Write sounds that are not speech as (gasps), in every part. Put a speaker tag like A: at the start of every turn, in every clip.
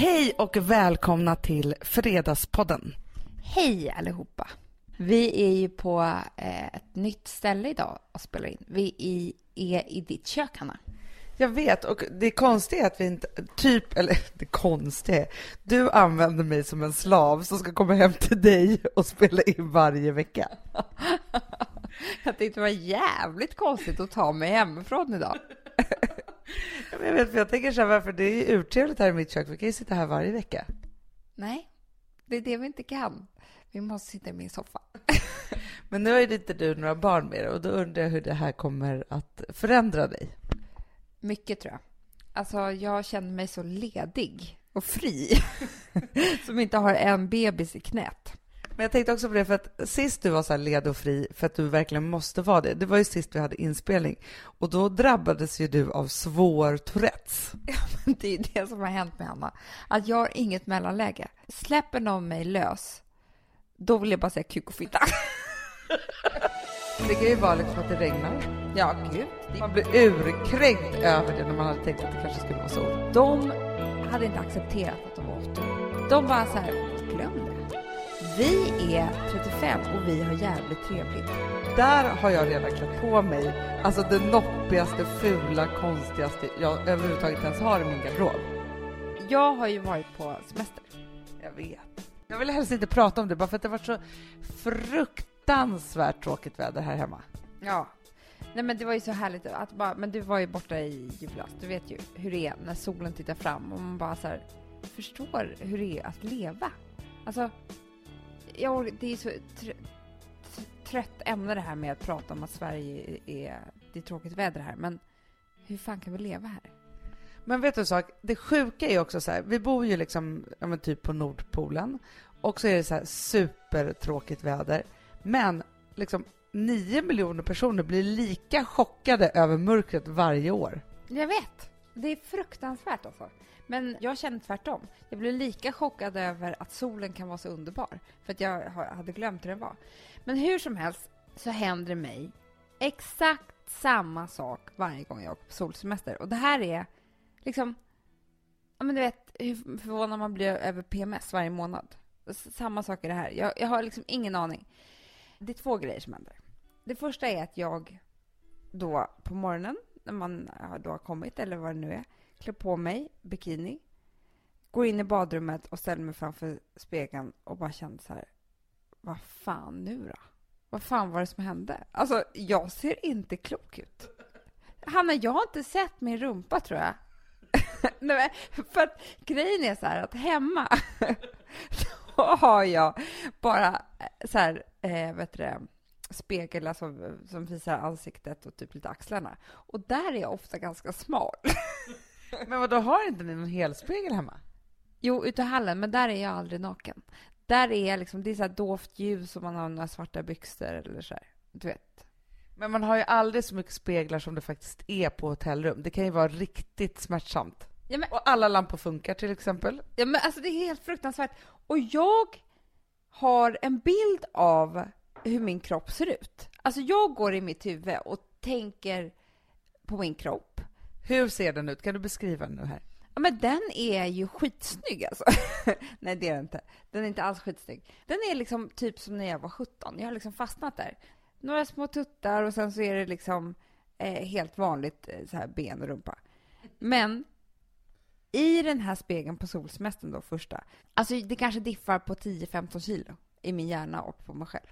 A: Hej och välkomna till Fredagspodden.
B: Hej allihopa! Vi är ju på eh, ett nytt ställe idag och spelar in. Vi är i ditt kök, Hanna.
A: Jag vet, och det konstiga är att vi inte, typ, eller (laughs) det konstiga är, du använder mig som en slav som ska komma hem till dig och spela in varje vecka. (laughs)
B: jag tyckte det var jävligt konstigt att ta mig hemifrån idag. (laughs)
A: jag vet, för jag tänker så här, varför det är urtrevligt här i mitt kök, vi kan ju sitta här varje vecka.
B: Nej, det är det vi inte kan. Vi måste sitta i min soffa. (laughs)
A: Men nu har ju inte du några barn med och då undrar jag hur det här kommer att förändra dig.
B: Mycket tror jag. Alltså, jag känner mig så ledig och fri (laughs) (laughs) som inte har en bebis i knät.
A: Men jag tänkte också på det, för att sist du var så här led och fri för att du verkligen måste vara det, det var ju sist vi hade inspelning och då drabbades ju du av svår Tourettes.
B: Ja, men det är ju det som har hänt med Hanna, att jag har inget mellanläge. Släpper någon mig lös, då vill jag bara säga kuk och fitta.
A: Det kan ju vara liksom att det regnar.
B: Ja, gud.
A: Man blir urkränkt över det när man hade tänkt att det kanske skulle vara sol.
B: De hade inte accepterat att de var 80. De var så här, glöm det. Vi är 35 och vi har jävligt trevligt.
A: Där har jag redan klätt på mig alltså det noppigaste, fula, konstigaste jag överhuvudtaget ens har i min garderob.
B: Jag har ju varit på semester.
A: Jag vet. Jag vill helst inte prata om det bara för att det har varit så fruktansvärt tråkigt väder här hemma.
B: Ja. Nej men det var ju så härligt att bara, men du var ju borta i julas. Du vet ju hur det är när solen tittar fram och man bara så här, förstår hur det är att leva. Alltså, jag, det är så trö, trött ämne det här med att prata om att Sverige är, det är tråkigt väder här, men hur fan kan vi leva här?
A: Men vet du en sak? Det sjuka är också så här, vi bor ju liksom, ja men typ på Nordpolen och så är det så här supertråkigt väder. Men liksom 9 miljoner personer blir lika chockade över mörkret varje år.
B: Jag vet. Det är fruktansvärt alltså. Men jag känner tvärtom. Jag blev lika chockad över att solen kan vara så underbar. För att jag hade glömt hur den var. Men hur som helst så händer det mig exakt samma sak varje gång jag åker på solsemester. Och det här är liksom... Ja, men du vet hur förvånad man blir över PMS varje månad. Samma sak är det här. Jag, jag har liksom ingen aning. Det är två grejer som händer. Det första är att jag då på morgonen, när man då har kommit, eller vad det nu är, klär på mig bikini, går in i badrummet och ställer mig framför spegeln och bara känner så här, vad fan nu då? Vad fan var det som hände? Alltså, jag ser inte klok ut. Hanna, jag har inte sett min rumpa, tror jag. (laughs) Nej, för att grejen är så här att hemma (laughs) då har jag bara eh, så här, eh, vet du det, spegel alltså, som visar ansiktet och typ lite axlarna. Och där är jag ofta ganska smal. (laughs)
A: men vad då har inte ni någon helspegel hemma?
B: Jo, ute i hallen, men där är jag aldrig naken. Där är jag liksom, det är så dovt ljus och man har några svarta byxor eller så här. Du vet.
A: Men man har ju aldrig så mycket speglar som det faktiskt är på hotellrum. Det kan ju vara riktigt smärtsamt. Ja, men... Och alla lampor funkar till exempel.
B: Ja, men alltså det är helt fruktansvärt. Och jag har en bild av hur min kropp ser ut. Alltså jag går i mitt huvud och tänker på min kropp.
A: Hur ser den ut? Kan du beskriva den nu här?
B: Ja, men den är ju skitsnygg alltså. (laughs) Nej, det är den inte. Den är inte alls skitsnygg. Den är liksom typ som när jag var 17. Jag har liksom fastnat där. Några små tuttar och sen så är det liksom eh, helt vanligt eh, så här ben och rumpa. Men i den här spegeln på solsemestern då, första, alltså det kanske diffar på 10-15 kilo i min hjärna och på mig själv.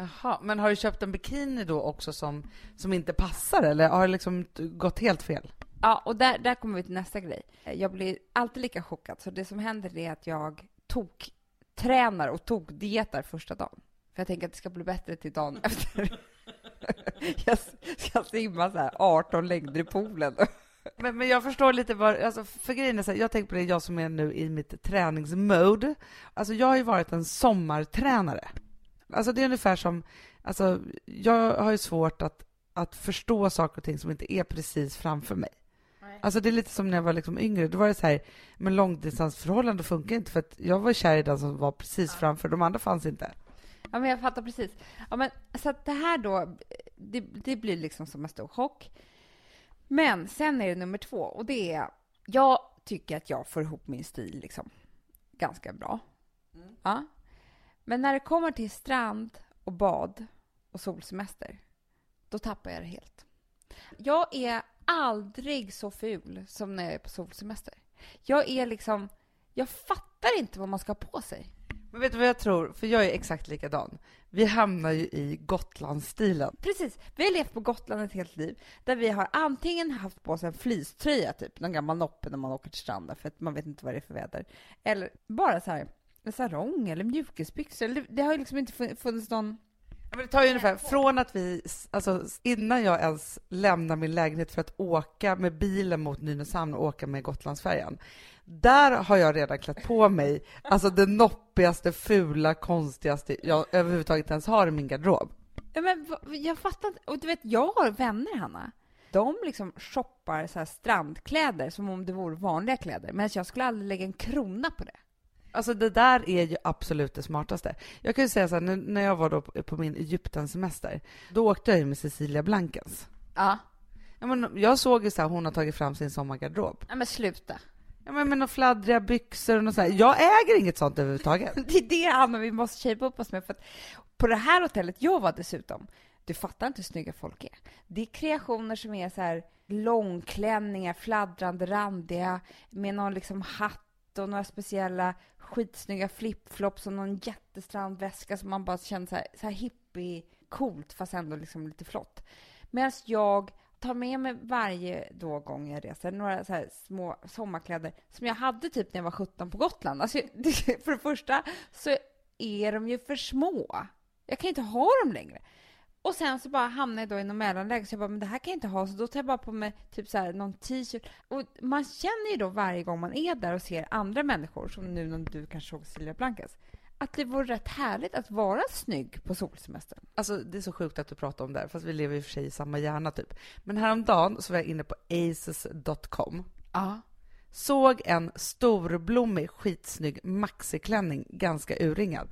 A: Jaha, men har du köpt en bikini då också som, som inte passar eller har det liksom gått helt fel?
B: Ja, och där, där kommer vi till nästa grej. Jag blir alltid lika chockad, så det som händer är att jag tog tränar och tog dietar första dagen. För jag tänker att det ska bli bättre till dagen (laughs) efter. jag ska simma så här 18 längder i poolen.
A: Men, men jag förstår lite vad, alltså för grejen är så här, jag tänker på det, jag som är nu i mitt träningsmode. Alltså jag har ju varit en sommartränare. Alltså det är ungefär som, alltså jag har ju svårt att, att förstå saker och ting som inte är precis framför mig. Nej. Alltså det är lite som när jag var liksom yngre, då var det så här, men långdistansförhållande funkar inte för att jag var kär i den som var precis framför, de andra fanns inte.
B: Ja, men jag fattar precis. Ja, men, så att det här då, det, det blir liksom som en stor chock. Men sen är det nummer två och det är, jag tycker att jag får ihop min stil liksom ganska bra. Ja. Men när det kommer till strand och bad och solsemester, då tappar jag det helt. Jag är aldrig så ful som när jag är på solsemester. Jag är liksom... Jag fattar inte vad man ska ha på sig.
A: Men vet du vad jag tror? För jag är exakt likadan. Vi hamnar ju i Gotlandsstilen.
B: Precis. Vi har levt på Gotland ett helt liv där vi har antingen haft på oss en fleecetröja, typ någon gammal noppe när man åker till stranden för att man vet inte vad det är för väder. Eller bara så här en sarong eller mjukisbyxor. Det, det har ju liksom inte funnits någon
A: men det tar ju ungefär från att vi, alltså innan jag ens lämnar min lägenhet för att åka med bilen mot Nynäshamn och åka med Gotlandsfärjan. Där har jag redan klätt på mig alltså det noppigaste, fula, konstigaste jag överhuvudtaget ens har i min garderob.
B: Ja, men jag fattar inte. Och du vet, jag har vänner, Hanna. De liksom shoppar så strandkläder som om det vore vanliga kläder. Men jag skulle aldrig lägga en krona på det.
A: Alltså det där är ju absolut det smartaste. Jag kan ju säga så här, när jag var då på min Egypten-semester, då åkte jag ju med Cecilia Blankens.
B: Ja.
A: ja men jag såg ju så här, hon har tagit fram sin sommargarderob.
B: Ja men sluta.
A: Ja men med några fladdriga byxor och något så här. Jag äger inget sånt överhuvudtaget. (laughs)
B: det är det Anna vi måste shapea upp oss med. För att på det här hotellet jag var dessutom, du fattar inte hur snygga folk är. Det är kreationer som är så här långklänningar, fladdrande, randiga, med någon liksom hatt och några speciella skitsnygga flipflops och någon jättestrandväska som man bara känner så här, så här hippie-coolt fast ändå liksom lite flott. Medan jag tar med mig varje då gång jag reser några så små sommarkläder som jag hade typ när jag var 17 på Gotland. Alltså, (laughs) för det första så är de ju för små. Jag kan inte ha dem längre. Och sen så bara hamnar jag då i något mellanläge, så jag bara, men det här kan jag inte ha, så då tar jag bara på mig typ så här, någon t-shirt. Och man känner ju då varje gång man är där och ser andra människor, som nu när du kanske såg Silvia Blancas, att det vore rätt härligt att vara snygg på solsemestern.
A: Alltså, det är så sjukt att du pratar om det, fast vi lever i och för sig i samma hjärna typ. Men häromdagen så var jag inne på aces.com.
B: Ja.
A: Såg en storblommig, skitsnygg maxiklänning, ganska urringad.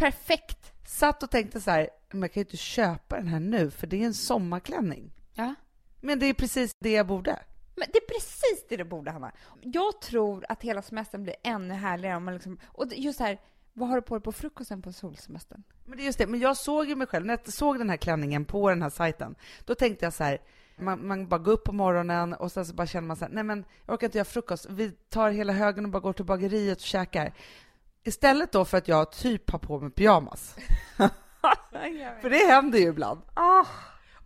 B: Perfekt!
A: Satt och tänkte så här, men jag kan ju inte köpa den här nu, för det är en sommarklänning.
B: Ja.
A: Men det är precis det jag borde.
B: Men det är precis det du borde, Hanna. Jag tror att hela semestern blir ännu härligare om man liksom... Och just så här, vad har du på dig på frukosten på solsemestern?
A: Men det är just det, men jag såg ju mig själv, när jag såg den här klänningen på den här sajten, då tänkte jag så här, man, man bara går upp på morgonen och sen så bara känner man så här, nej men jag orkar inte göra frukost, vi tar hela högen och bara går till bageriet och käkar. Istället då för att jag typ har på mig pyjamas. (laughs) för det händer ju ibland.
B: Oh.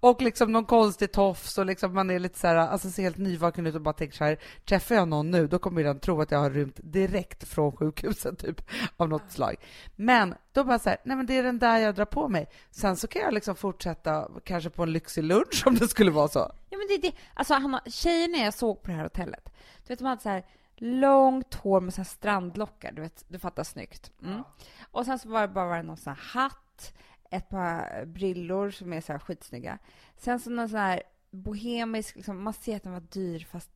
A: Och liksom någon konstig tofs och liksom man är lite så här, alltså ser helt nyvaken ut och bara tänker så här, träffar jag någon nu, då kommer den tro att jag har rymt direkt från sjukhuset typ av något slag. Men då bara så här, nej men det är den där jag drar på mig. Sen så kan jag liksom fortsätta kanske på en lyxig lunch (laughs) om det skulle vara så.
B: Ja men det är det, alltså Hanna, tjejerna jag såg på det här hotellet, du vet de hade så här långt hår med så här strandlockar, du vet, du fattar snyggt. Mm. Ja. Och sen så var det bara någon sån här hatt, ett par brillor som är så här skitsnygga. Sen så någon sån här bohemisk, liksom, man ser att den var dyr fast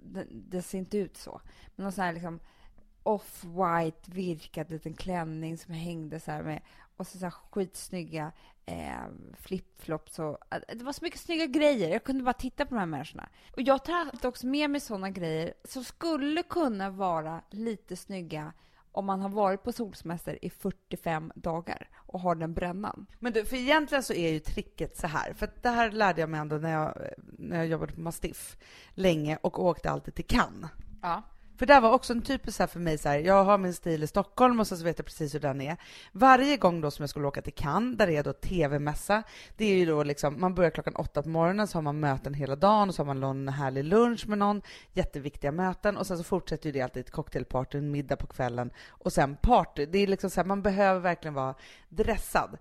B: det, det ser inte ut så. Men någon sån här liksom off-white virkad liten klänning som hängde så här med och så, så här skitsnygga eh, flipflops och eh, det var så mycket snygga grejer. Jag kunde bara titta på de här människorna. Och jag tar också med mig såna grejer som skulle kunna vara lite snygga om man har varit på solsemester i 45 dagar och har den brännan.
A: Men du, för egentligen så är ju tricket så här, för det här lärde jag mig ändå när jag, när jag jobbade på Mastiff länge och åkte alltid till Cannes.
B: Ja.
A: För det var också en typisk här för mig, så här, jag har min stil i Stockholm och så, vet jag precis hur den är. Varje gång då som jag skulle åka till Cannes, där det är då TV-mässa, det är ju då liksom, man börjar klockan åtta på morgonen, så har man möten hela dagen, och så har man någon härlig lunch med någon, jätteviktiga möten, och sen så fortsätter ju det alltid ett cocktailparty, en middag på kvällen, och sen party. Det är liksom så här, man behöver verkligen vara dressad.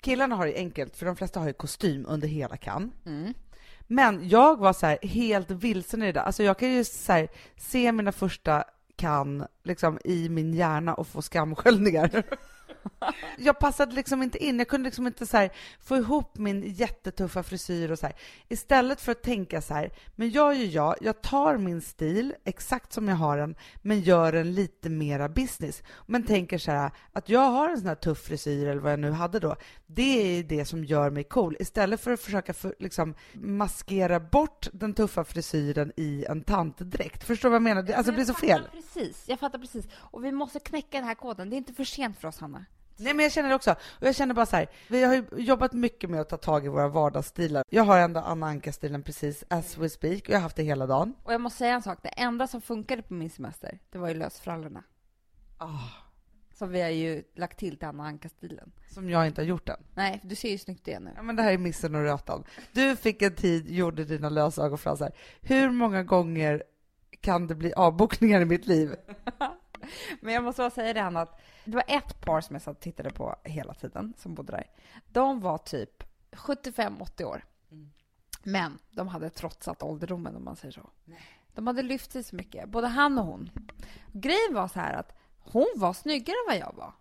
A: Killarna har det enkelt, för de flesta har ju kostym under hela Cannes.
B: Mm.
A: Men jag var så här, helt vilsen i det. Alltså jag kan ju så här, se mina första kan liksom i min hjärna och få skamsköljningar. (laughs) Jag passade liksom inte in. Jag kunde liksom inte så här, få ihop min jättetuffa frisyr och så här. Istället för att tänka så här, men jag är ju jag, jag tar min stil exakt som jag har den, men gör den lite mera business. Men tänker så här, att jag har en sån här tuff frisyr eller vad jag nu hade då, det är det som gör mig cool. Istället för att försöka för, liksom maskera bort den tuffa frisyren i en tantdräkt. Förstår du vad jag menar? Alltså det blir så fel.
B: Precis, jag fattar precis. Och vi måste knäcka den här koden. Det är inte för sent för oss, Hanna.
A: Nej, men jag känner det också. Och jag känner bara så här, vi har ju jobbat mycket med att ta tag i våra vardagsstilar. Jag har ändå Anna Anka-stilen precis as we speak och jag har haft det hela dagen.
B: Och jag måste säga en sak. Det enda som funkade på min semester, det var ju lösfrallorna.
A: Oh,
B: Som vi har ju lagt till till Anna Anka-stilen.
A: som jag inte har gjort än.
B: Nej, du ser ju snyggt det nu.
A: Ja, men det här är missen och rötan. Du fick en tid, gjorde dina lösa ögonfransar. Hur många gånger kan det bli avbokningar i mitt liv? (laughs)
B: Men jag måste bara säga det, Hanna, att det var ett par som jag satt och tittade på hela tiden, som bodde där. De var typ 75-80 år.
A: Mm.
B: Men de hade trotsat ålderdomen, om man säger så. De hade lyft sig så mycket, både han och hon. Grejen var så här att hon var snyggare än vad jag var.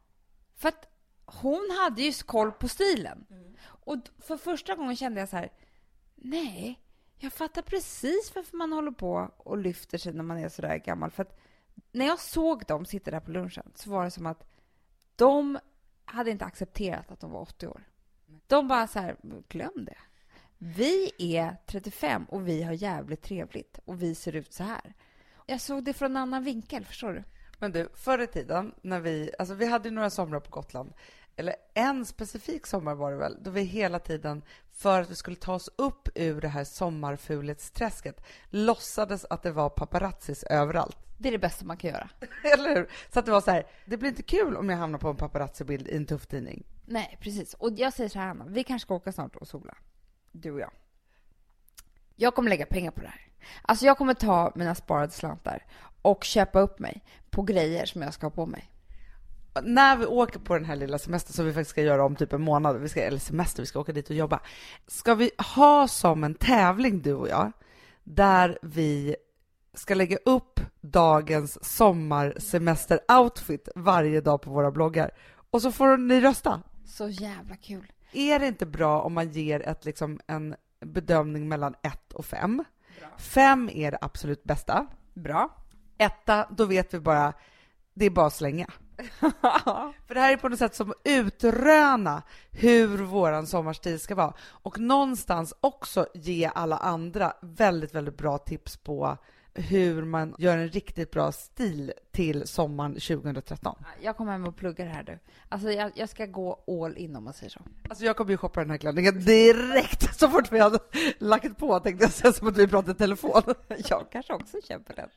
B: För att hon hade ju koll på stilen. Och d- för första gången kände jag så här, nej, jag fattar precis varför man håller på och lyfter sig när man är så där gammal. För att när jag såg dem sitta där på lunchen så var det som att de hade inte accepterat att de var 80 år. De bara så här, glöm det. Vi är 35 och vi har jävligt trevligt och vi ser ut så här. Jag såg det från en annan vinkel, förstår du?
A: Men du, förr i tiden när vi, alltså vi hade ju några somrar på Gotland, eller en specifik sommar var det väl, då vi hela tiden, för att vi skulle ta oss upp ur det här sommarfulhetsträsket, låtsades att det var paparazzis överallt.
B: Det är det bästa man kan göra. (laughs)
A: Eller hur? Så att det var så här, det blir inte kul om jag hamnar på en paparazzi-bild i en tuff tidning.
B: Nej, precis. Och jag säger så här, Anna, vi kanske ska åka snart och sola. Du och jag. Jag kommer lägga pengar på det här. Alltså jag kommer ta mina sparade slantar och köpa upp mig på grejer som jag ska ha på mig.
A: När vi åker på den här lilla semestern som vi faktiskt ska göra om typ en månad, vi ska, eller semester, vi ska åka dit och jobba. Ska vi ha som en tävling du och jag, där vi ska lägga upp dagens sommarsemester-outfit varje dag på våra bloggar. Och så får ni rösta.
B: Så jävla kul.
A: Är det inte bra om man ger ett, liksom, en bedömning mellan 1 och 5? 5 är det absolut bästa.
B: Bra.
A: Etta, då vet vi bara, det är bara att slänga. (laughs) För det här är på något sätt som att utröna hur våran sommarstil ska vara och någonstans också ge alla andra väldigt, väldigt bra tips på hur man gör en riktigt bra stil till sommaren 2013.
B: Jag kommer hem och pluggar det här du. Alltså jag, jag ska gå all in om man säger så.
A: Alltså jag kommer ju shoppa den här klänningen direkt så fort vi hade lagt på tänkte jag säga som att vi pratade i telefon. (laughs)
B: Jag kanske också köper den.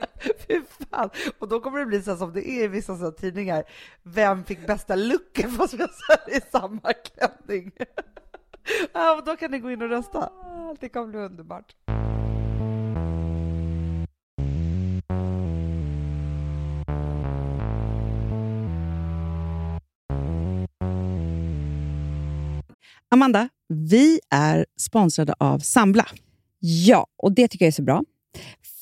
B: (laughs)
A: Fy fan! Och då kommer det bli så som det är i vissa sådana tidningar. Vem fick bästa looken (laughs) fast vi har i samma klänning? (laughs) Ja, och då kan ni gå in och rösta.
B: Det kommer bli underbart.
C: Amanda, vi är sponsrade av Sambla.
D: Ja, och det tycker jag är så bra.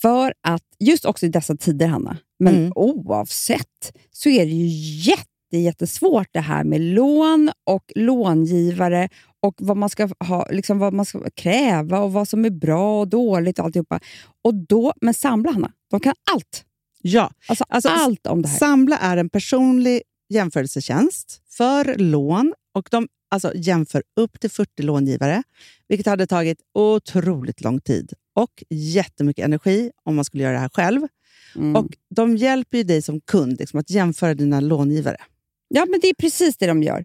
D: För att just också i dessa tider, Hanna, men
C: Mm.
D: oavsett, så är det ju jätte, jättesvårt det här med lån och långivare och vad man ska ha, liksom vad man ska kräva och vad som är bra och dåligt och alltihopa. Och då, men Sambla, Hanna, de kan allt.
C: Ja,
D: Alltså,
C: Alltså,
D: allt om det här.
C: Sambla är en personlig jämförelsetjänst för lån och de alltså, jämför upp till 40 långivare, vilket hade tagit otroligt lång tid och jättemycket energi om man skulle göra det här själv.
D: Mm.
C: Och De hjälper ju dig som kund liksom, att jämföra dina långivare.
D: Ja, men det är precis det de gör.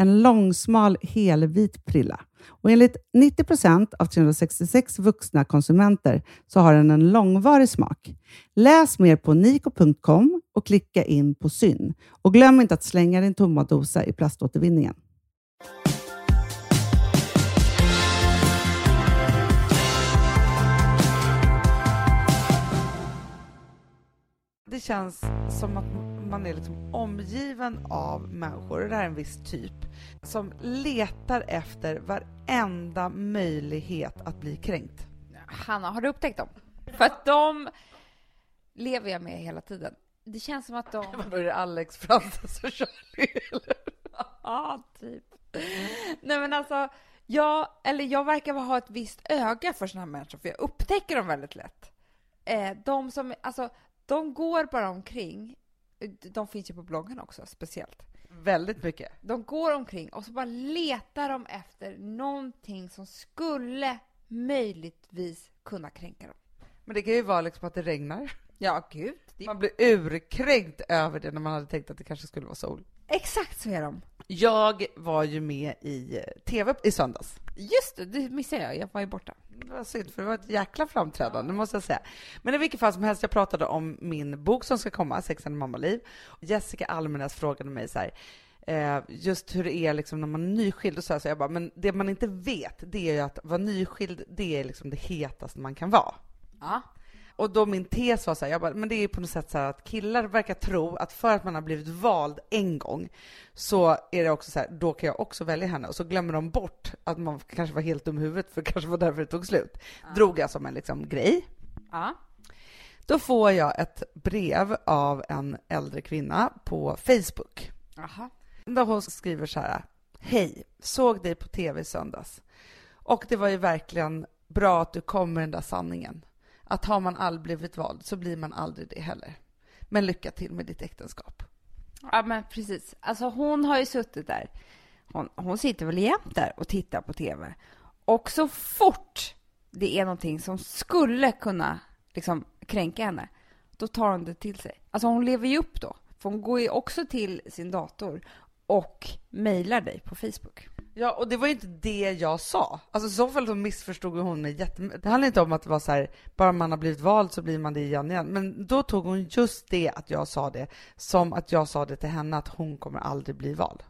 C: En långsmal helvit prilla. Och enligt 90 procent av 366 vuxna konsumenter så har den en långvarig smak. Läs mer på niko.com och klicka in på Syn. Och glöm inte att slänga din tomma dosa i plaståtervinningen.
A: Det känns som att man är liksom omgiven av människor, och det här är en viss typ, som letar efter varenda möjlighet att bli kränkt.
B: Hanna, har du upptäckt dem? För att de lever jag med hela tiden. Det känns som att de... (laughs)
A: Då är det Alex, Frances och Charlie, eller?
B: Ja, typ. Nej, men alltså, jag, eller jag verkar ha ett visst öga för såna här människor, för jag upptäcker dem väldigt lätt. Eh, de som, alltså, de går bara omkring, de finns ju på bloggen också, speciellt.
A: Väldigt mycket.
B: De går omkring och så bara letar de efter någonting som skulle möjligtvis kunna kränka dem.
A: Men det kan ju vara liksom att det regnar.
B: Ja, gud. Det...
A: Man blir urkränkt över det när man hade tänkt att det kanske skulle vara sol.
B: Exakt så är de.
A: Jag var ju med i TV i söndags.
B: Just det, det missade jag. Jag var ju borta.
A: Det var synd, för det var ett jäkla framträdande, måste jag säga. Men i vilket fall som helst, jag pratade om min bok som ska komma, Sexande mammaliv. Jessica Almenäs frågade mig så här, eh, just hur det är liksom när man är nyskild. Och så, här, så jag bara, men det man inte vet, det är ju att vara nyskild, det är liksom det hetaste man kan vara.
B: Ja.
A: Och då min tes var så här, jag bara, men det är på något sätt så att killar verkar tro att för att man har blivit vald en gång så är det också så här, då kan jag också välja henne. Och så glömmer de bort att man kanske var helt dum i huvudet, för kanske var därför det tog slut. Drog jag som en liksom grej.
B: Ja.
A: Då får jag ett brev av en äldre kvinna på Facebook.
B: Aha.
A: Där hon skriver så här. Hej, såg dig på tv i söndags. Och det var ju verkligen bra att du kom med den där sanningen. Att har man aldrig blivit vald så blir man aldrig det heller. Men lycka till med ditt äktenskap.
B: Ja, men precis. Alltså hon har ju suttit där. Hon, hon sitter väl jämt där och tittar på tv. Och så fort det är någonting som skulle kunna liksom kränka henne, då tar hon det till sig. Alltså hon lever ju upp då. För hon går ju också till sin dator och mejlar dig på Facebook.
A: Ja, och det var ju inte det jag sa. Alltså i så fall så missförstod hon mig jättemycket. Det handlar inte om att det var så här, bara man har blivit vald så blir man det igen igen. Men då tog hon just det att jag sa det, som att jag sa det till henne att hon kommer aldrig bli vald.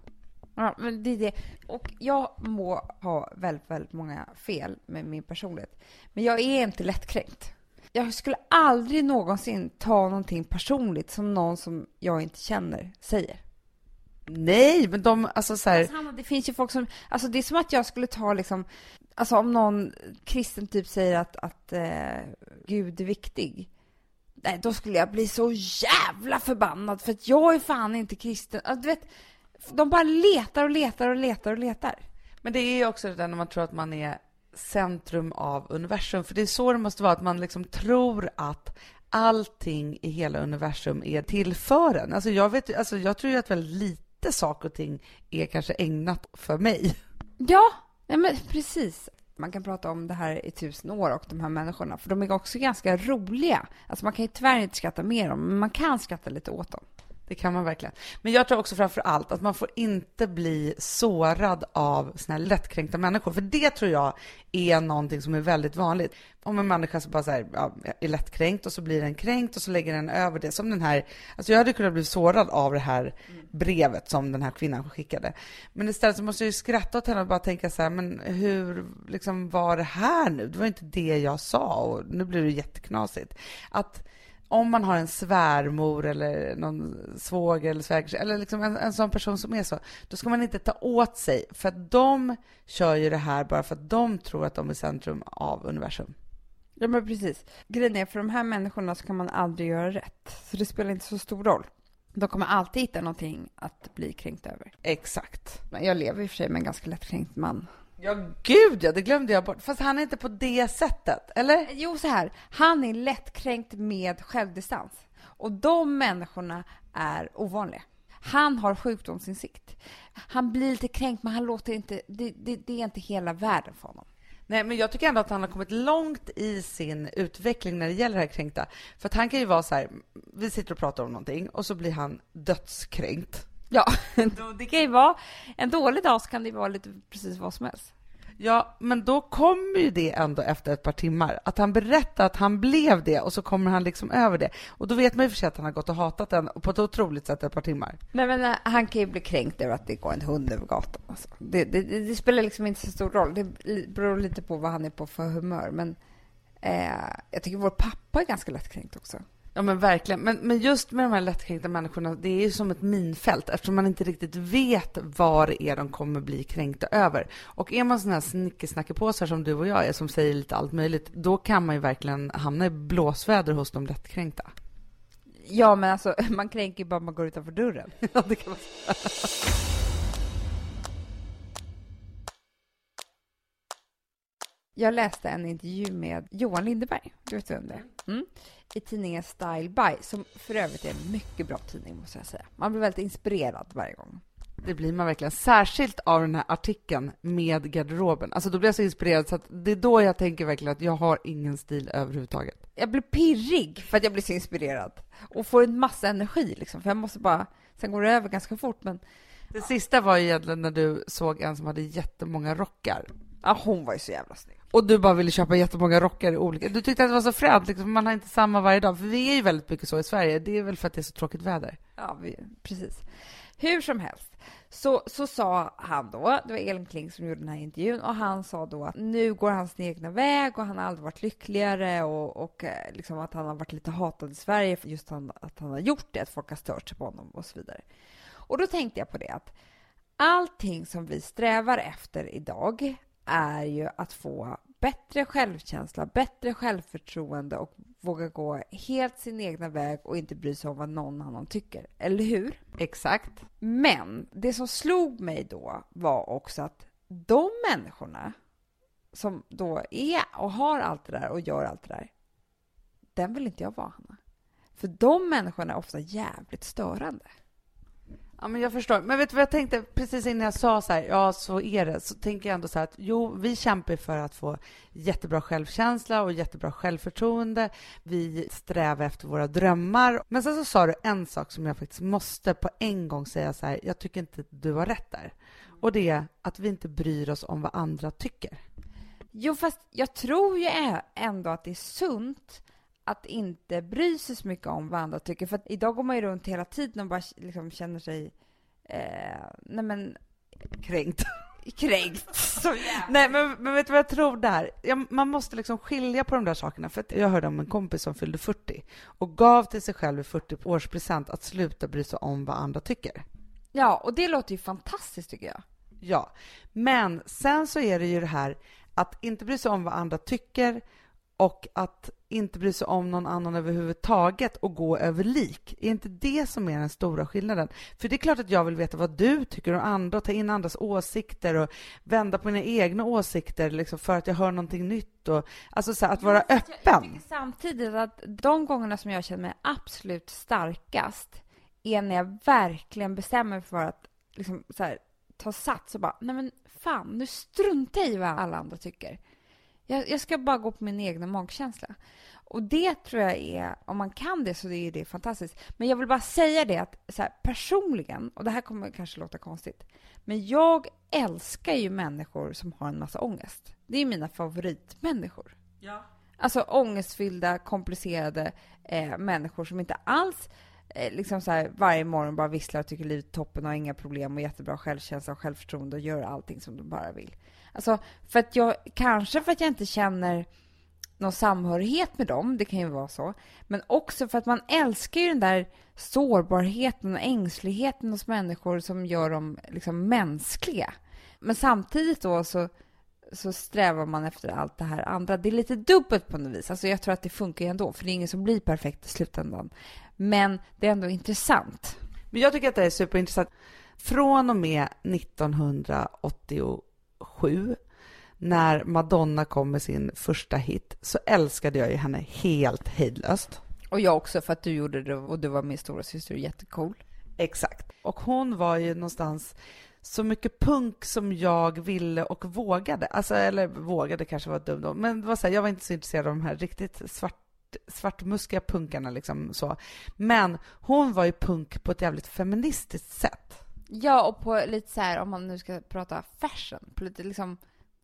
B: Ja, men det är det. Och jag må ha väldigt, väldigt många fel med min personlighet. Men jag är inte lättkränkt. Jag skulle aldrig någonsin ta någonting personligt som någon som jag inte känner säger.
A: Nej, men de, alltså så här...
B: Alltså, Hanna, det finns ju folk som, alltså det är som att jag skulle ta liksom, alltså om någon kristen typ säger att, att eh, Gud är viktig. Nej, då skulle jag bli så jävla förbannad för att jag är fan inte kristen. Alltså, du vet, de bara letar och letar och letar och letar.
A: Men det är ju också det där när man tror att man är centrum av universum, för det är så det måste vara, att man liksom tror att allting i hela universum är till för en. Alltså jag, vet, alltså jag tror ju att väldigt lite saker och ting är kanske ägnat för mig.
B: Ja, men precis. Man kan prata om det här i tusen år och de här människorna, för de är också ganska roliga. Alltså man kan ju tyvärr inte skratta med dem, men man kan skratta lite åt dem.
A: Det kan man verkligen. Men jag tror också framför allt att man får inte bli sårad av såna här lättkränkta människor. För det tror jag är någonting som är väldigt vanligt. Om en människa så bara så här, ja, är lättkränkt och så blir den kränkt och så lägger den över det. Som den här, alltså jag hade kunnat bli sårad av det här brevet som den här kvinnan skickade. Men istället så måste jag ju skratta åt henne och bara tänka så här, men hur liksom var det här nu? Det var inte det jag sa och nu blir det jätteknasigt. Att om man har en svärmor eller någon svåger eller svägerska eller liksom en, en sån person som är så, då ska man inte ta åt sig för att de kör ju det här bara för att de tror att de är centrum av universum.
B: Ja, men precis. Grejen är, för de här människorna så kan man aldrig göra rätt. Så det spelar inte så stor roll. De kommer alltid hitta någonting att bli kränkt över.
A: Exakt.
B: Jag lever i och för sig med en ganska lättkränkt man.
A: Ja, gud ja, det glömde jag bort. Fast han är inte på det sättet, eller?
B: Jo, så här. Han är lättkränkt med självdistans. Och de människorna är ovanliga. Han har sjukdomsinsikt. Han blir lite kränkt, men han låter inte... Det, det, det är inte hela världen för honom.
A: Nej, men jag tycker ändå att han har kommit långt i sin utveckling när det gäller det här kränkta. För att han kan ju vara så här, vi sitter och pratar om någonting och så blir han dödskränkt.
B: Ja, det kan ju vara... En dålig dag så kan det vara lite precis vad som helst.
A: Ja, men då kommer ju det ändå efter ett par timmar. Att han berättar att han blev det och så kommer han liksom över det. Och då vet man ju för sig att han har gått och hatat den på ett otroligt sätt ett par timmar.
B: Nej, men eh, han kan ju bli kränkt över att det går en hund över gatan. Alltså. Det, det, det, spelar liksom inte så stor roll. Det beror lite på vad han är på för humör. Men eh, jag tycker vår pappa är ganska lättkränkt också.
A: Ja men verkligen. Men, men just med de här lättkränkta människorna, det är ju som ett minfält eftersom man inte riktigt vet vad det är de kommer bli kränkta över. Och är man sån här snickesnackepåsar som du och jag är som säger lite allt möjligt, då kan man ju verkligen hamna i blåsväder hos de lättkränkta.
B: Ja men alltså (laughs) man kränker ju bara man går utanför dörren. (laughs)
A: ja det kan man säga.
B: Jag läste en intervju med Johan Lindeberg, du vet vem det är? Mm. I tidningen Style By, som för övrigt är en mycket bra tidning måste jag säga. Man blir väldigt inspirerad varje gång.
A: Det blir man verkligen. Särskilt av den här artikeln med garderoben. Alltså då blir jag så inspirerad så att det är då jag tänker verkligen att jag har ingen stil överhuvudtaget.
B: Jag blir pirrig för att jag blir så inspirerad och får en massa energi liksom. För jag måste bara, sen går det över ganska fort men...
A: Det sista var ju egentligen när du såg en som hade jättemånga rockar.
B: Ja, hon var ju så jävla snygg.
A: Och du bara ville köpa jättemånga rockar i olika... Du tyckte att det var så fränt, liksom, man har inte samma varje dag. För vi är ju väldigt mycket så i Sverige. Det är väl för att det är så tråkigt väder.
B: Ja, vi, precis. Hur som helst, så, så sa han då, det var Elin Kling som gjorde den här intervjun, och han sa då att nu går han sin egna väg och han har aldrig varit lyckligare och, och eh, liksom att han har varit lite hatad i Sverige för just han, att han har gjort det, att folk har stört sig på honom och så vidare. Och då tänkte jag på det att allting som vi strävar efter idag är ju att få bättre självkänsla, bättre självförtroende och våga gå helt sin egna väg och inte bry sig om vad någon annan tycker. Eller hur?
A: Exakt.
B: Men det som slog mig då var också att de människorna som då är och har allt det där och gör allt det där, den vill inte jag vara, Hanna. För de människorna är ofta jävligt störande.
A: Ja, men jag förstår. Men vet du vad jag tänkte precis innan jag sa så här, ja, så är det, så tänker jag ändå så här att jo, vi kämpar för att få jättebra självkänsla och jättebra självförtroende. Vi strävar efter våra drömmar. Men sen så sa du en sak som jag faktiskt måste på en gång säga så här, jag tycker inte du har rätt där. Och det är att vi inte bryr oss om vad andra tycker.
B: Jo, fast jag tror ju ändå att det är sunt att inte bry sig så mycket om vad andra tycker. För idag går man ju runt hela tiden och bara liksom känner sig, eh, nej men...
A: Kränkt.
B: Kränkt. (laughs) Så
A: Nej, men, men vet du vad jag tror där? Ja, man måste liksom skilja på de där sakerna. För jag hörde om en kompis som fyllde 40 och gav till sig själv i 40 årspresent att sluta bry sig om vad andra tycker.
B: Ja, och det låter ju fantastiskt tycker jag.
A: Ja, men sen så är det ju det här att inte bry sig om vad andra tycker och att inte bry sig om någon annan överhuvudtaget och gå över lik. Är inte det som är den stora skillnaden? För det är klart att jag vill veta vad du tycker om andra och ta in andras åsikter och vända på mina egna åsikter liksom för att jag hör någonting nytt. Och, alltså så här, att vara öppen. Jag,
B: jag samtidigt att de gångerna som jag känner mig absolut starkast är när jag verkligen bestämmer mig för att liksom, så här, ta sats och bara, nej men fan, nu struntar jag i vad alla andra tycker. Jag, jag, ska bara gå på min egna magkänsla. Och det tror jag är, om man kan det så är det fantastiskt. Men jag vill bara säga det att så här, personligen, och det här kommer kanske låta konstigt, men jag älskar ju människor som har en massa ångest. Det är mina favoritmänniskor.
A: Ja.
B: Alltså ångestfyllda, komplicerade eh, människor som inte alls eh, liksom så här, varje morgon bara visslar och tycker livet är toppen och har inga problem och jättebra självkänsla och självförtroende och gör allting som de bara vill. Alltså, för att jag, kanske för att jag inte känner någon samhörighet med dem, det kan ju vara så. Men också för att man älskar ju den där sårbarheten och ängsligheten hos människor som gör dem liksom mänskliga. Men samtidigt då så, så strävar man efter allt det här andra. Det är lite dubbelt på något vis. Alltså jag tror att det funkar ju ändå, för det är ingen som blir perfekt i slutändan. Men det är ändå intressant.
A: Men jag tycker att det är superintressant. Från och med 1980 sju när Madonna kom med sin första hit så älskade jag ju henne helt hejdlöst.
B: Och jag också för att du gjorde det och du var min stora syster jättecool.
A: Exakt. Och hon var ju någonstans så mycket punk som jag ville och vågade. Alltså, eller vågade kanske var dumt då, men det var så här, jag var inte så intresserad av de här riktigt svart svartmuskiga punkarna liksom så. Men hon var ju punk på ett jävligt feministiskt sätt.
B: Ja, och på lite så här, om man nu ska prata fashion, på lite liksom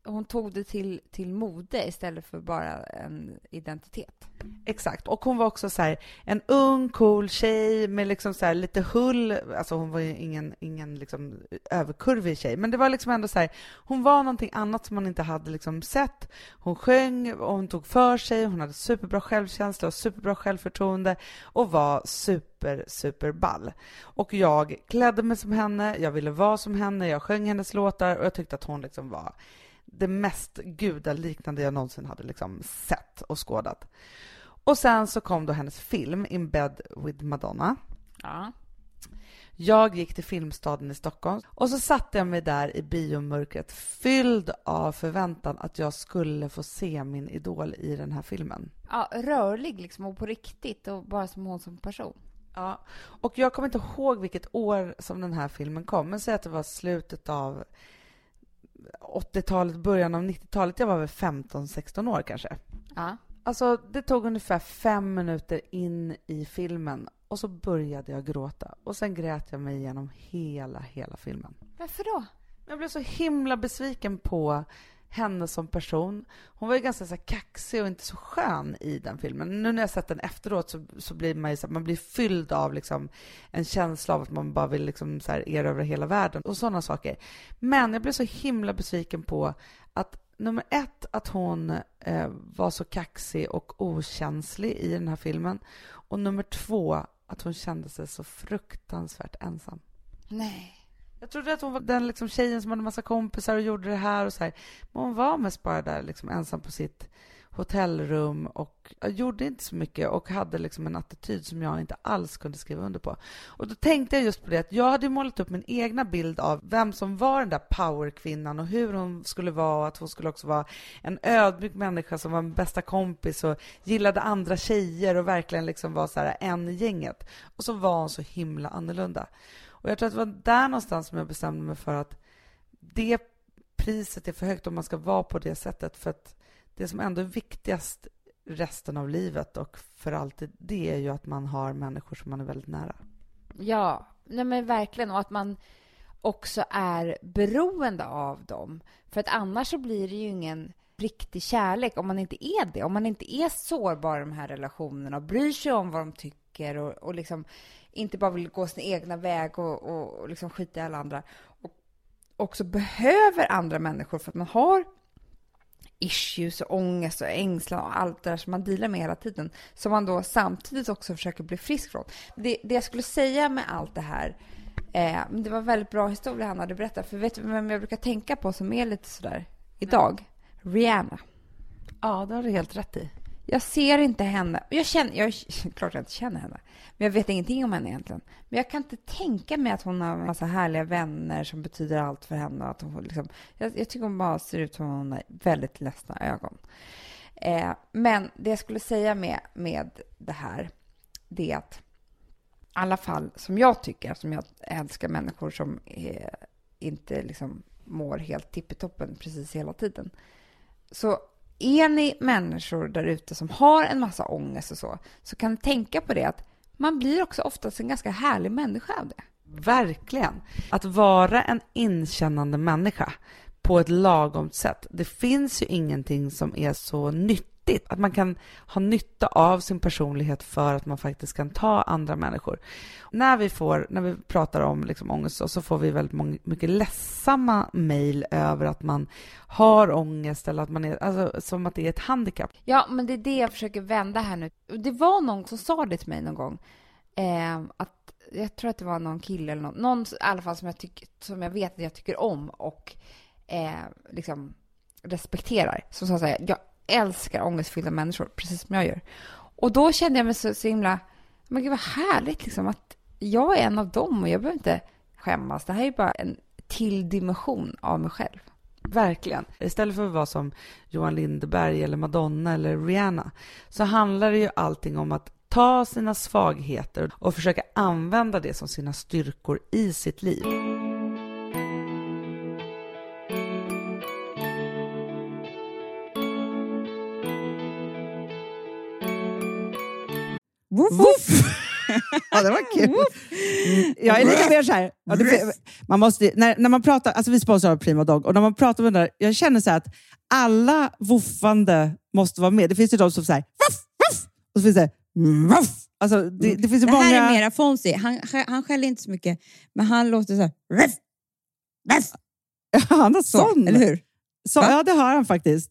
B: hon tog det till, till mode istället för bara en identitet.
A: Exakt. Och hon var också så här, en ung, cool tjej med liksom så här, lite hull. Alltså hon var ju ingen, ingen liksom överkurvig tjej, men det var liksom ändå så här, hon var någonting annat som man inte hade liksom sett. Hon sjöng och hon tog för sig, hon hade superbra självkänsla och superbra självförtroende och var super, super ball. Och jag klädde mig som henne, jag ville vara som henne, jag sjöng hennes låtar och jag tyckte att hon liksom var det mest gudaliknande jag någonsin hade liksom sett och skådat. Och sen så kom då hennes film In bed with Madonna.
B: Ja.
A: Jag gick till Filmstaden i Stockholm och så satte jag mig där i biomörkret fylld av förväntan att jag skulle få se min idol i den här filmen.
B: Ja, rörlig liksom och på riktigt och bara som hon som person.
A: Ja, och jag kommer inte ihåg vilket år som den här filmen kom, men säg att det var slutet av 80-talet, början av 90-talet. Jag var väl 15-16 år kanske.
B: Ja.
A: Alltså, det tog ungefär fem minuter in i filmen och så började jag gråta. Och sen grät jag mig igenom hela, hela filmen.
B: Varför då?
A: Jag blev så himla besviken på henne som person. Hon var ju ganska så kaxig och inte så skön i den filmen. Nu när jag sett den efteråt så, så blir man ju så man blir fylld av liksom en känsla av att man bara vill liksom så här erövra hela världen och sådana saker. Men jag blev så himla besviken på att nummer ett, att hon eh, var så kaxig och okänslig i den här filmen. Och nummer två, att hon kände sig så fruktansvärt ensam.
B: Nej.
A: Jag trodde att hon var den liksom tjejen som hade massa kompisar och gjorde det här och så här. Men hon var mest bara där liksom ensam på sitt hotellrum och gjorde inte så mycket och hade liksom en attityd som jag inte alls kunde skriva under på. Och då tänkte jag just på det att jag hade målat upp min egna bild av vem som var den där powerkvinnan och hur hon skulle vara och att hon skulle också vara en ödmjuk människa som var min bästa kompis och gillade andra tjejer och verkligen liksom var så här en i gänget. Och så var hon så himla annorlunda. Och jag tror att det var där någonstans som jag bestämde mig för att det priset är för högt om man ska vara på det sättet. För att det som ändå är viktigast resten av livet och för alltid, det är ju att man har människor som man är väldigt nära.
B: Ja, nej men verkligen. Och att man också är beroende av dem. För att annars så blir det ju ingen riktig kärlek om man inte är det. Om man inte är sårbar i de här relationerna och bryr sig om vad de tycker och, och liksom inte bara vill gå sin egna väg och, och, och liksom skita i alla andra. Och också behöver andra människor för att man har issues och ångest och ängslan och allt det där som man dealar med hela tiden. Som man då samtidigt också försöker bli frisk från. Det, det jag skulle säga med allt det här eh, det var en väldigt bra historia han hade berättat. För vet du vem jag brukar tänka på som är lite sådär idag? Rihanna.
A: Ja, det har du helt rätt i.
B: Jag ser inte henne. Jag känner, jag, (laughs) klart jag inte känner henne, men jag vet ingenting om henne egentligen. Men jag kan inte tänka mig att hon har en massa härliga vänner som betyder allt för henne. Att hon liksom, jag, jag tycker hon bara ser ut som hon har väldigt ledsna ögon. Eh, men det jag skulle säga med, med det här, det är att i alla fall som jag tycker, som jag älskar människor som är, inte liksom mår helt tippetoppen precis hela tiden. Så är ni människor där ute som har en massa ångest och så, så kan ni tänka på det att man blir också oftast en ganska härlig människa av det.
A: Verkligen. Att vara en inkännande människa på ett lagom sätt. Det finns ju ingenting som är så nytt viktigt Att man kan ha nytta av sin personlighet för att man faktiskt kan ta andra människor. När vi, får, när vi pratar om liksom ångest så, så får vi väldigt många, mycket ledsamma mejl över att man har ångest eller att man är, alltså, som att det är ett handikapp.
B: Ja, men det är det jag försöker vända här nu. Det var någon som sa det till mig någon gång. Eh, att jag tror att det var någon kille eller någon, någon i alla fall som jag, tyck, som jag vet att jag tycker om och eh, liksom respekterar. Som sa såhär, jag älskar ångestfyllda människor, precis som jag gör. Och då kände jag mig så, så himla, men gud vad härligt liksom att jag är en av dem och jag behöver inte skämmas. Det här är bara en till dimension av mig själv.
A: Verkligen. Istället för att vara som Johan Lindeberg eller Madonna eller Rihanna så handlar det ju allting om att
E: ta sina svagheter och försöka använda det som sina styrkor i sitt liv.
F: Woof,
A: Woof! (laughs) ja, det var kul. Mm, Jag är lite mer så här, ja, det, man måste, när, när man pratar, alltså vi sponsrar Prima Dog och när man pratar med den där, jag känner så att alla woofande måste vara med. Det finns ju de som säger woof, woof, och så finns det woof. Alltså, det, det finns ju
F: Det
A: många...
F: här är mera Fonzie. Han, han skäller inte så mycket, men han låter så här... Ruff, ruff, (laughs)
A: Han har
F: så,
A: sån.
F: eller hur?
A: Så, ja, det har han faktiskt.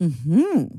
A: Mm-hmm.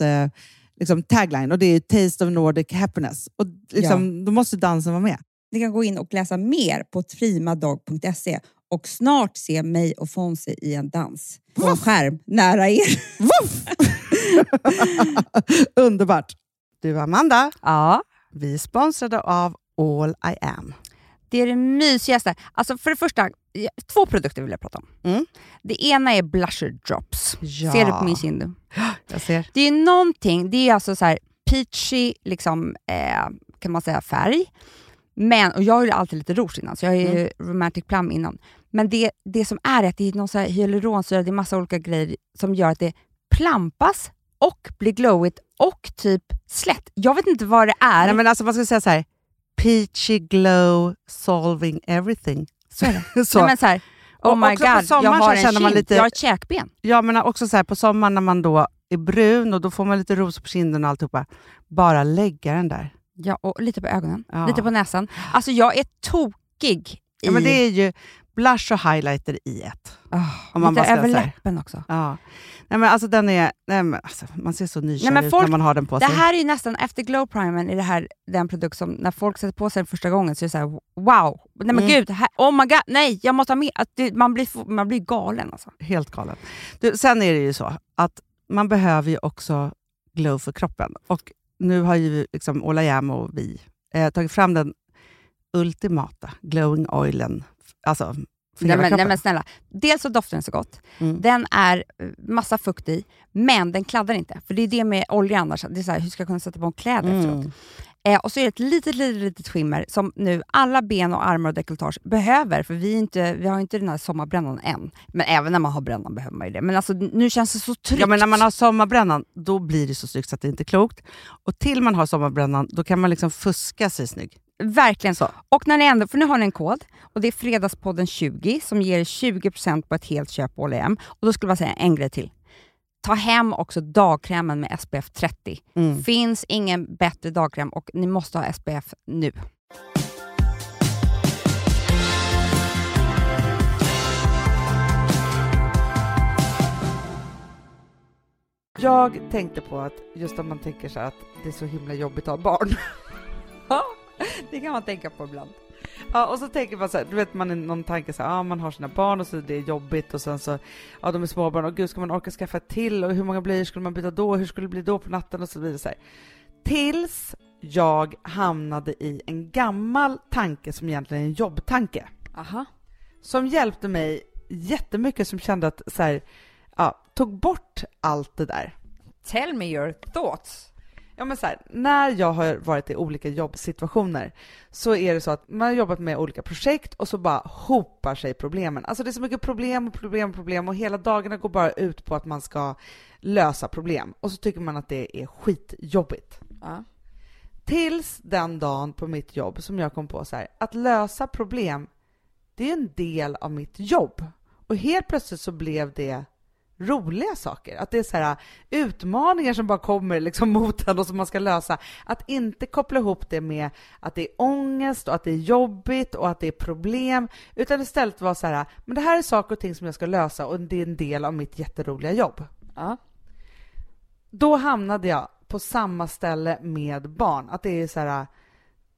A: eh, liksom tagline och det är Taste of Nordic Happiness. Och liksom, Då måste dansen vara med.
F: Ni kan gå in och läsa mer på primadog.se och snart se mig och Fonzie i en dans på en skärm nära er. (laughs)
A: Underbart! Du Amanda,
B: Ja,
A: vi är sponsrade av All I Am.
B: det är det mysigaste. Alltså för det första, ja, två produkter vill jag prata om.
A: Mm.
B: Det ena är blusher drops.
A: Ja.
B: Ser du på min kind? (gasps) (gasps)
A: Jag ser.
B: Det är någonting, det är alltså så här peachy, liksom, eh, kan man säga, färg. Men, och jag har ju alltid lite rouge innan, så jag har ju
A: Mm.
B: romantic plum innan. Men det, det som är är att det är någon så här hyaluronsyra, det är massa olika grejer som gör att det plampas och blir glowigt och typ slätt. Jag vet inte vad det är.
A: Nej, men alltså man ska säga så här. Peachy glow solving everything.
B: så är det. (laughs)
A: Så.
B: Nej, men så här, oh
A: Och
B: my god, jag har en
A: känner man
B: kind,
A: lite-
B: jag har ett käkben.
A: Ja, men också så här, på sommaren när man då är brun och då får man lite ros på kinden och alltihopa. Bara lägga den där.
B: Ja, och lite på ögonen,
A: Ja.
B: lite på näsan. Alltså jag är tokig
A: Ja,
B: i...
A: men det är ju blush och highlighter i ett.
B: Ah,
A: om man
B: lite över läppen också.
A: Ja. Nej, men alltså den är, nej, men alltså, man ser så nykär
B: Nej,
A: ut
B: folk-
A: när man har den på
B: Det
A: sig.
B: här är ju nästan, efter glow primern, är det här den produkt som när folk sätter på sig den första gången så är det så här: wow, nej men
A: Mm.
B: gud, här, oh my god, nej jag måste ha mer. Att det, man, blir, man blir galen alltså.
A: Helt galen. Du, sen är det ju så att man behöver ju också glow för kroppen. Och nu har ju liksom Ola Jäm och vi eh, tagit fram den ultimata glowing oilen. Alltså för
B: Nej men, nej men snälla, dels så doftar den så gott,
A: Mm.
B: den är eh, massa fukt i, men den kladdar inte. För det är det med olja annars, det är så här, hur ska jag kunna sätta på en kläder efteråt? Eh, och så är det ett litet, litet, litet skimmer som nu alla ben och armar och dekolletage behöver, för vi, inte, vi har inte den här sommarbrännan än. Men även när man har brännan behöver man ju det. Men alltså, nu känns det så tryggt.
A: Ja, men när man har sommarbrännan, då blir det så snyggt så att det inte är klokt. Och till man har sommarbrännan, då kan man liksom fuska sig snygg.
B: Verkligen
A: Så.
B: Och när ni ändå, för nu har ni en kod och det är Fredagspodden 20 som ger 20% på ett helt köp på H&M. Och då skulle jag säga en grej till. Ta hem också dagkrämen med SPF 30.
A: Mm.
B: Finns ingen bättre dagkräm och ni måste ha SPF nu.
E: Jag tänkte på att just om man tänker så här att det är så himla jobbigt att ha barn. (laughs)
B: det kan man tänka på ibland.
E: Ja, och så tänker man så här, du vet man är någon tanke så här, ja man har sina barn och så det är jobbigt och sen så, ja de är småbarn och gud ska man orka skaffa till och hur många blöjor skulle man byta då, hur skulle det bli då på natten och så vidare. Så här. Tills jag hamnade i en gammal tanke som egentligen är en jobbtanke.
B: Aha.
E: Som hjälpte mig jättemycket, som kände att så här, ja, tog bort allt det där.
B: Tell me your thoughts.
E: Ja men så här, när jag har varit i olika jobbsituationer så är det så att man har jobbat med olika projekt och så bara hopar sig problemen. Alltså det är så mycket problem och problem och problem och hela dagarna går bara ut på att man ska lösa problem och så tycker man att det är skitjobbigt.
B: Ja.
A: Tills den dagen på mitt jobb som jag kom på så här, att lösa problem, det är en del av mitt jobb. Och helt plötsligt så blev det roliga saker. Att det är så här, utmaningar som bara kommer liksom (laughs) mot en och som man ska lösa. Att inte koppla ihop det med att det är ångest och att det är jobbigt och att det är problem, utan istället vara så här, men det här är saker och ting som jag ska lösa och det är en del av mitt jätteroliga jobb.
B: Ja.
A: Då hamnade jag på samma ställe med barn. Att det är så här,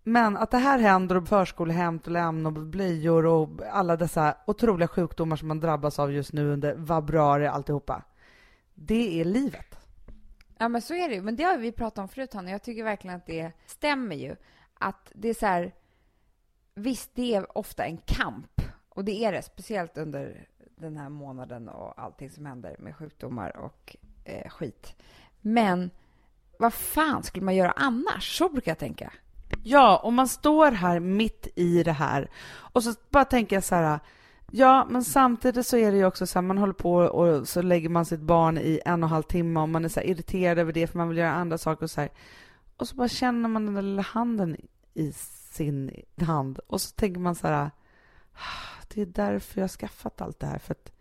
A: men att det här händer och förskolehämt och lämn och blöjor och alla dessa otroliga sjukdomar som man drabbas av just nu under vabruari alltihopa. Det är livet.
B: Ja, men så är det ju. Men det har vi pratat om förut, Hanna. Jag tycker verkligen att det stämmer ju. Att det är så här... Visst, det är ofta en kamp. Och det är det, speciellt under den här månaden och allting som händer med sjukdomar och eh, skit. Men vad fan skulle man göra annars? Så brukar jag tänka.
A: Ja, och man står här mitt i det här och så bara tänker jag så här, ja, men samtidigt så är det ju också så här, man håller på och så lägger man sitt barn i en och en halv timme och man är så här irriterad över det för man vill göra andra saker och så här. Och så bara känner man den där lilla handen i sin hand och så tänker man så här, ah, det är därför jag har skaffat allt det här, för att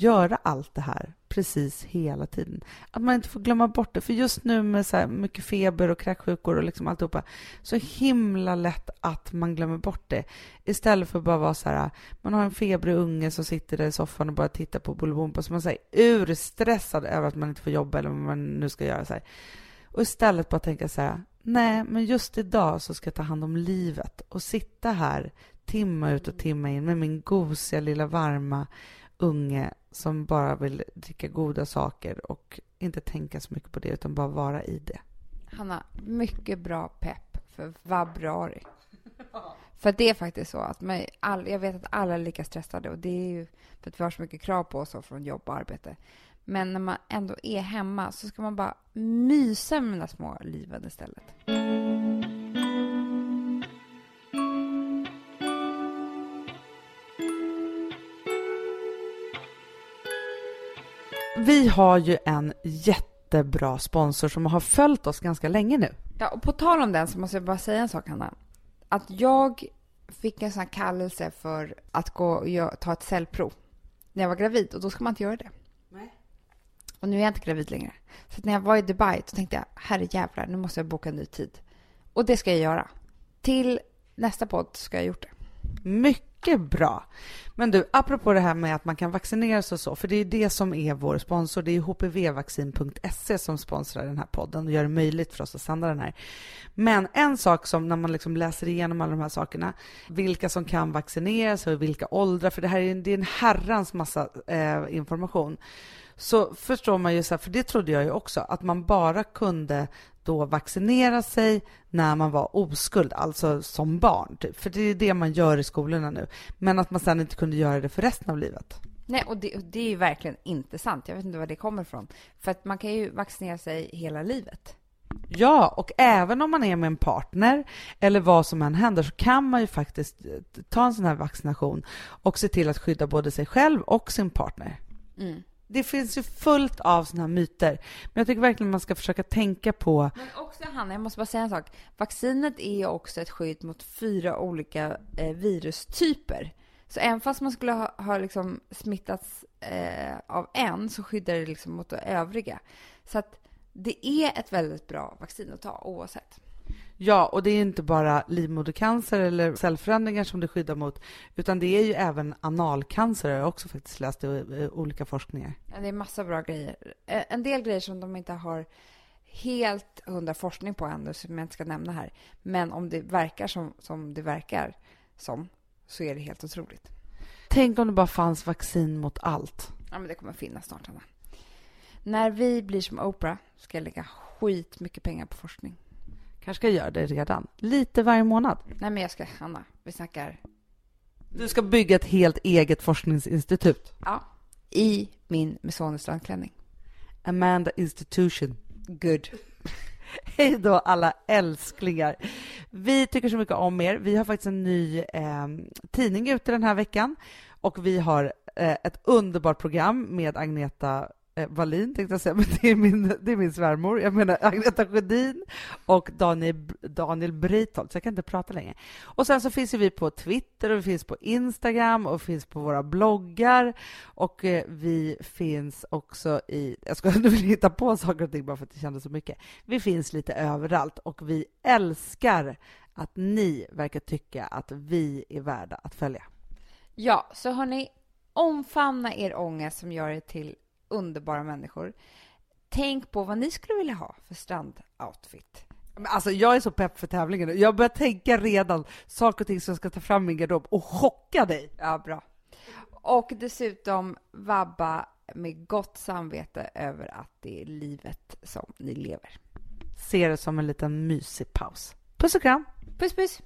A: göra allt det här precis hela tiden. Att man inte får glömma bort det. För just nu med så här mycket feber och kräksjukor och liksom alltihopa, så himla lätt att man glömmer bort det. Istället för att bara vara så här, man har en febrig unge som sitter där i soffan och bara tittar på Bolibompa, så man är urstressad över att man inte får jobba eller vad man nu ska göra. Så här. Och istället bara tänka så här, nej, men just idag så ska jag ta hand om livet och sitta här timma ut och timma in med min gosiga lilla varma unge som bara vill dricka goda saker och inte tänka så mycket på det utan bara vara i det.
B: Hanna, mycket bra pepp för vabruari. För det är faktiskt så att man, all, jag vet att alla är lika stressade och det är ju för att vi har så mycket krav på oss från jobb och arbete. Men när man ändå är hemma så ska man bara mysa med de där små liven istället.
A: Vi har ju en jättebra sponsor som har följt oss ganska länge nu.
B: Ja, och på tal om den så måste jag bara säga en sak, Hanna. Att jag fick en sån här kallelse för att gå och ta ett cellprov när jag var gravid och då ska man inte göra det.
A: Nej.
B: Och nu är jag inte gravid längre. Så när jag var i Dubai så tänkte jag, herre jävlar, nu måste jag boka en ny tid. Och det ska jag göra. Till nästa podd ska jag ha gjort det.
A: Mycket mycket bra. Men du, apropå det här med att man kan vaccinera sig och så, för det är det som är vår sponsor. Det är hpvvaccin.se som sponsrar den här podden och gör det möjligt för oss att sända den här. Men en sak som när man liksom läser igenom alla de här sakerna, vilka som kan vaccineras och i vilka åldrar, för det här är en, det är en herrans massa eh, information. Så förstår man ju, så här, för det trodde jag ju också, att man bara kunde då vaccinera sig när man var oskuld, alltså som barn. Typ. För det är det man gör i skolorna nu. Men att man sen inte kunde göra det för resten av livet.
B: Nej, och det, och det är ju verkligen inte sant. Jag vet inte var det kommer ifrån. För att man kan ju vaccinera sig hela livet.
A: Ja, och även om man är med en partner eller vad som än händer så kan man ju faktiskt eh, ta en sån här vaccination och se till att skydda både sig själv och sin partner.
B: Mm.
A: Det finns ju fullt av såna här myter, men jag tycker verkligen man ska försöka tänka på
B: Men också, Hanna, jag måste bara säga en sak. Vaccinet är ju också ett skydd mot fyra olika eh, virustyper. Så även fast man skulle ha, ha liksom smittats eh, av en så skyddar det liksom mot de övriga. Så att det är ett väldigt bra vaccin att ta oavsett.
A: Ja, och det är inte bara livmodercancer eller cellförändringar som det skyddar mot, utan det är ju även analcancer, har jag också faktiskt läst i olika forskningar.
B: Det är massa bra grejer. Eh, En del grejer som de inte har helt hundra forskning på ännu, som jag inte ska nämna här. Men om det verkar som, som det verkar som, så är det helt otroligt.
A: Tänk om det bara fanns vaccin mot allt.
B: Ja, men det kommer finnas snart, Hanna. När vi blir som Oprah ska jag lägga skit mycket pengar på forskning.
A: Kanske ska göra det redan. Lite varje månad.
B: Nej, men jag ska, Hanna, vi snackar
A: Du ska bygga ett helt eget forskningsinstitut.
B: ja, i min Mesonis strandklänning.
A: Amanda Institution.
B: Good. (laughs)
A: Hej då alla älsklingar. Vi tycker så mycket om er. Vi har faktiskt en ny eh, tidning ute den här veckan och vi har eh, ett underbart program med Agneta eh, Wallin, tänkte jag säga, (laughs) men det är min, det är min svärmor. Jag menar Agneta Sjödin och Daniel, Daniel Breitholt, så jag kan inte prata längre. Och sen så finns vi på Twitter och vi finns på Instagram och finns på våra bloggar och eh, vi finns också i... Jag ska nu (laughs) vill hitta på saker och ting bara för att det kändes så mycket. Vi finns lite överallt och vi älskar att ni verkar tycka att vi är värda att följa.
B: Ja, så hörni, omfamna er ångest som gör er till underbara människor. Tänk på vad ni skulle vilja ha för strandoutfit.
A: Alltså, jag är så pepp för tävlingen. Jag börjar tänka redan saker och ting som jag ska ta fram i min garderob och chocka dig.
B: Ja, bra. Och dessutom vabba med gott samvete över att det är livet som ni lever.
A: Se det som en liten mysig paus. Puss och kram!
B: Puss, puss!